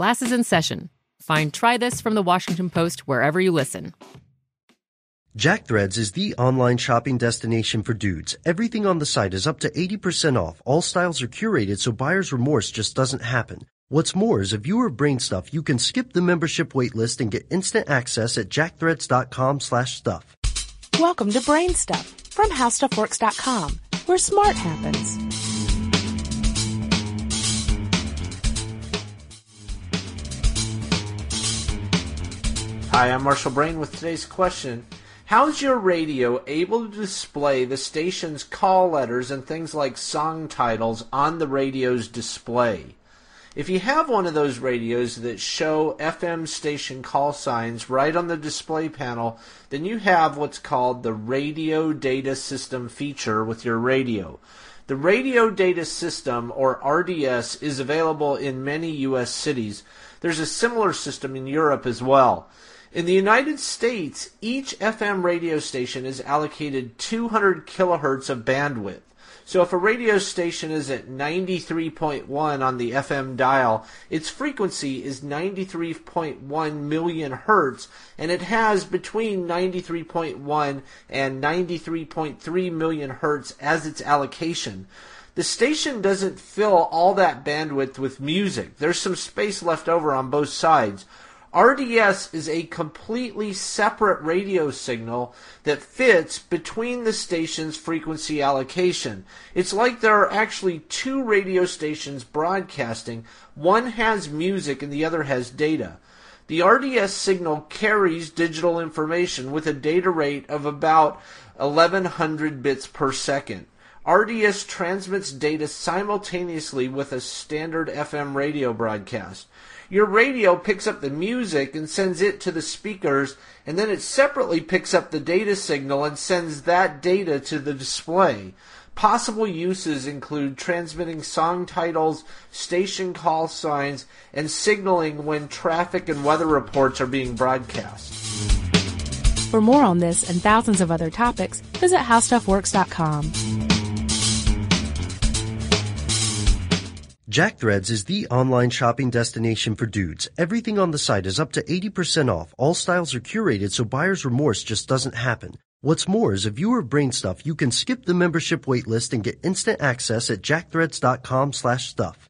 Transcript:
Classes in session. Find Try This from the Washington Post wherever you listen. Jackthreads is the online shopping destination for dudes. Everything on the site is up to 80% off. All styles are curated so buyer's remorse just doesn't happen. What's more, as a viewer of Brain Stuff, you can skip the membership waitlist and get instant access at jackthreads.com slash stuff. Welcome to Brain Stuff from HowStuffWorks.com, where smart happens. Hi, I'm Marshall Brain with today's question. How is your radio able to display the station's call letters and things like song titles on the radio's display? If you have one of those radios that show FM station call signs right on the display panel, then you have what's called the Radio Data System feature with your radio. The Radio Data System, or RDS, is available in many U.S. cities. There's a similar system in Europe as well. In the United States, each FM radio station is allocated 200 kilohertz of bandwidth. So if a radio station is at 93.1 on the FM dial, its frequency is 93.1 million hertz, and it has between 93.1 and 93.3 million hertz as its allocation. The station doesn't fill all that bandwidth with music. There's some space left over on both sides. RDS is a completely separate radio signal that fits between the station's frequency allocation. It's like there are actually two radio stations broadcasting. One has music and the other has data. The RDS signal carries digital information with a data rate of about 1100 bits per second. RDS transmits data simultaneously with a standard FM radio broadcast your radio picks up the music and sends it to the speakers, and then it separately picks up the data signal and sends that data to the display. Possible uses include transmitting song titles, station call signs, and signaling when traffic and weather reports are being broadcast. For more on this and thousands of other topics, visit howstuffworks.com. Jack Threads is the online shopping destination for dudes. Everything on the site is up to 80% off. All styles are curated so buyer's remorse just doesn't happen. What's more, as a viewer of Brain Stuff, you can skip the membership waitlist and get instant access at jackthreads.com slash stuff.